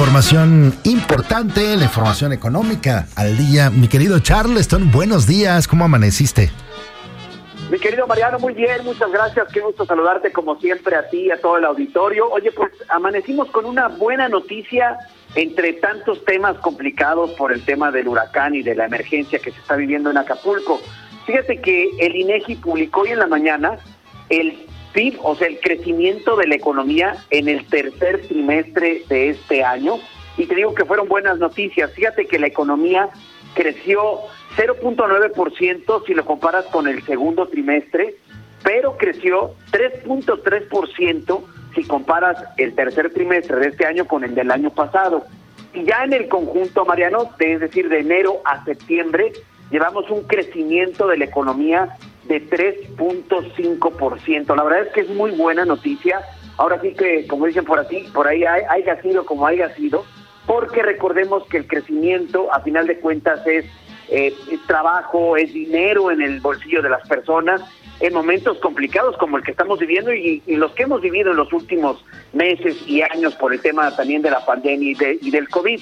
información importante, la información económica al día. Mi querido Charleston, buenos días, ¿cómo amaneciste? Mi querido Mariano, muy bien, muchas gracias, qué gusto saludarte como siempre a ti y a todo el auditorio. Oye, pues amanecimos con una buena noticia entre tantos temas complicados por el tema del huracán y de la emergencia que se está viviendo en Acapulco. Fíjate que el INEGI publicó hoy en la mañana el PIB, o sea, el crecimiento de la economía en el tercer trimestre de este año. Y te digo que fueron buenas noticias. Fíjate que la economía creció 0.9% si lo comparas con el segundo trimestre, pero creció 3.3% si comparas el tercer trimestre de este año con el del año pasado. Y ya en el conjunto, Mariano, es decir, de enero a septiembre, llevamos un crecimiento de la economía de 3.5%. La verdad es que es muy buena noticia. Ahora sí que, como dicen por aquí, por ahí haya sido como haya sido, porque recordemos que el crecimiento, a final de cuentas, es, eh, trabajo, es dinero en el bolsillo de las personas en momentos complicados como el que estamos viviendo y, los que hemos vivido en los últimos meses y años por el tema también de la pandemia y, y del COVID.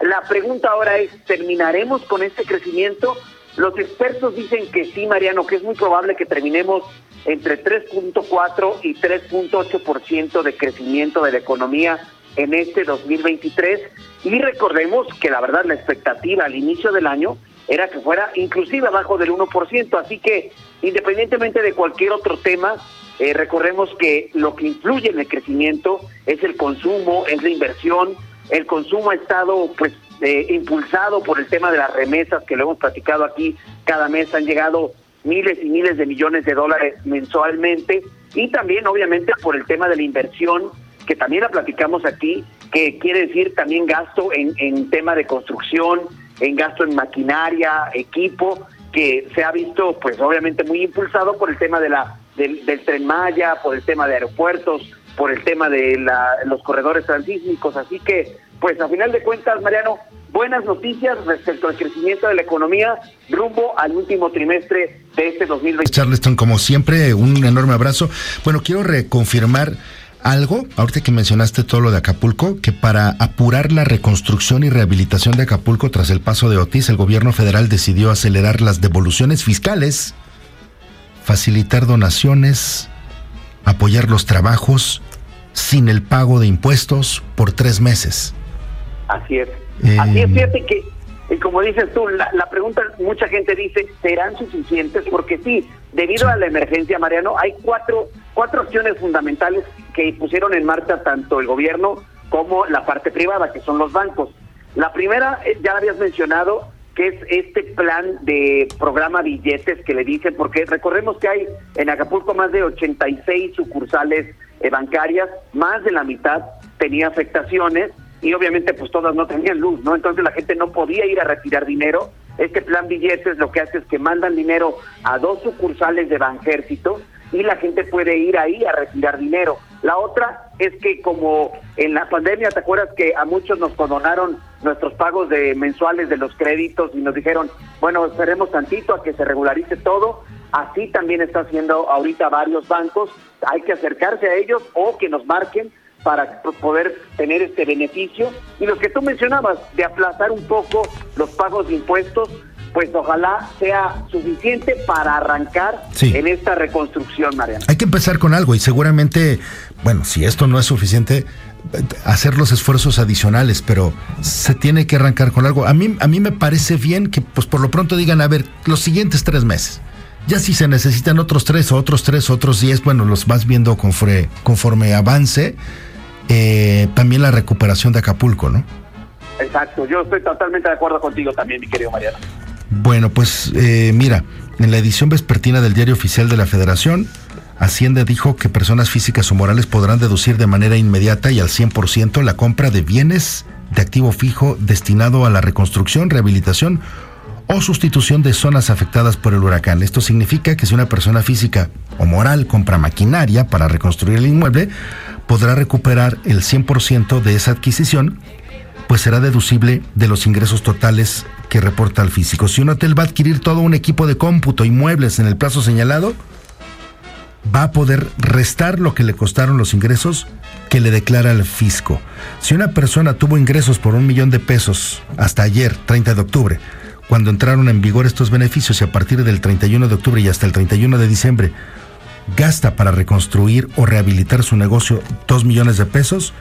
La pregunta ahora es, ¿terminaremos con este crecimiento? Los expertos dicen que sí, Mariano, que es muy probable que terminemos entre 3.4 y 3.8% de crecimiento de la economía en este 2023. Y recordemos que la verdad la expectativa al inicio del año era que fuera inclusive abajo del 1%. Así que independientemente de cualquier otro tema, eh, recordemos que lo que influye en el crecimiento es el consumo, es la inversión. El consumo ha estado pues eh, impulsado por el tema de las remesas que lo hemos platicado aquí cada mes han llegado miles y miles de millones de dólares mensualmente y también obviamente por el tema de la inversión que también la platicamos aquí que quiere decir también gasto en, en tema de construcción en gasto en maquinaria equipo que se ha visto pues obviamente muy impulsado por el tema de la del, del tren Maya por el tema de aeropuertos por el tema de la, los corredores transísmicos. Así que pues a final de cuentas, Mariano, buenas noticias respecto al crecimiento de la economía rumbo al último trimestre de este 2020. Charleston, como siempre, un enorme abrazo. Bueno, quiero reconfirmar algo, ahorita que mencionaste todo lo de Acapulco, que para apurar la reconstrucción y rehabilitación de Acapulco tras el paso de Otis, el gobierno federal decidió acelerar las devoluciones fiscales, facilitar donaciones, apoyar los trabajos sin el pago de impuestos por tres meses. Así es. Así es, fíjate que, y como dices tú, la, pregunta, mucha gente dice, ¿serán suficientes? Porque sí, debido a la emergencia, Mariano, hay cuatro, cuatro opciones fundamentales que pusieron en marcha tanto el gobierno como la parte privada, que son los bancos. La primera, eh, ya la habías mencionado, que es este plan de programa billetes que le dicen, porque recordemos que hay en Acapulco más de 86 sucursales eh, bancarias, más de la mitad tenía afectaciones y obviamente pues todas no tenían luz, ¿no? Entonces la gente no podía ir a retirar dinero. Este plan billetes lo que hace es que mandan dinero a dos sucursales de Banjército y la gente puede ir ahí a retirar dinero. La otra es que como en la pandemia, ¿te acuerdas que a muchos nos condonaron nuestros pagos de mensuales de los créditos y nos dijeron, bueno, esperemos tantito a que se regularice todo? Así también está haciendo ahorita varios bancos. Hay que acercarse a ellos o que nos marquen para poder tener este beneficio. Y lo que tú mencionabas, de aplazar un poco los pagos de impuestos, pues ojalá sea suficiente para arrancar en esta reconstrucción, Mariana. Hay que empezar con algo y seguramente, bueno, si esto no es suficiente, hacer los esfuerzos adicionales, pero se tiene que arrancar con algo. A mí, a mí me parece bien que, pues por lo pronto digan, a ver, los siguientes tres meses. Ya si se necesitan otros tres o otros tres, otros diez, bueno, los vas viendo conforme, conforme avance eh, también la recuperación de Acapulco, ¿no? Exacto, yo estoy totalmente de acuerdo contigo también, mi querido Mariano. Bueno, pues eh, mira, en la edición vespertina del Diario Oficial de la Federación, Hacienda dijo que personas físicas o morales podrán deducir de manera inmediata y al 100% la compra de bienes de activo fijo destinado a la reconstrucción, rehabilitación o sustitución de zonas afectadas por el huracán. Esto significa que si una persona física o moral compra maquinaria para reconstruir el inmueble, podrá recuperar el 100% de esa adquisición, pues será deducible de los ingresos totales que reporta el físico. Si un hotel va a adquirir todo un equipo de cómputo y muebles en el plazo señalado, va a poder restar lo que le costaron los ingresos que le declara al fisco. Si una persona tuvo ingresos por un millón de pesos hasta ayer, 30 de octubre, cuando entraron en vigor estos beneficios y a partir del 31 de octubre y hasta el 31 de diciembre, gasta para reconstruir o rehabilitar su negocio 2 millones de pesos,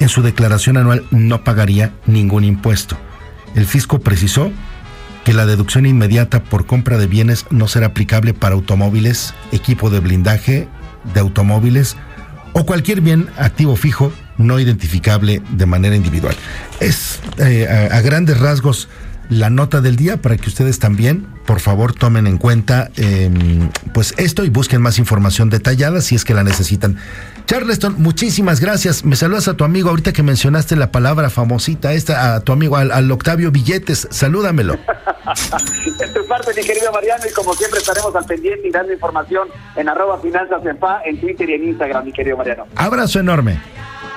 en su declaración anual no pagaría ningún impuesto. El fisco precisó que la deducción inmediata por compra de bienes no será aplicable para automóviles, equipo de blindaje de automóviles o cualquier bien activo fijo no identificable de manera individual. Es eh, a, a grandes rasgos la nota del día para que ustedes también, por favor, tomen en cuenta eh, pues esto y busquen más información detallada si es que la necesitan. Charleston, muchísimas gracias. Me saludas a tu amigo ahorita que mencionaste la palabra famosita esta, a tu amigo, al, al Octavio Billetes. Salúdamelo. es tu parte, mi querido Mariano, y como siempre estaremos al pendiente y dando información en arroba finanzas en, pa, en Twitter y en Instagram, mi querido Mariano. Abrazo enorme.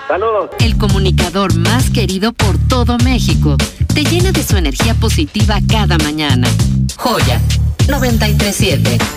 Saludos. El comunicador más querido por todo México te llena de su energía positiva cada mañana. Joya 937.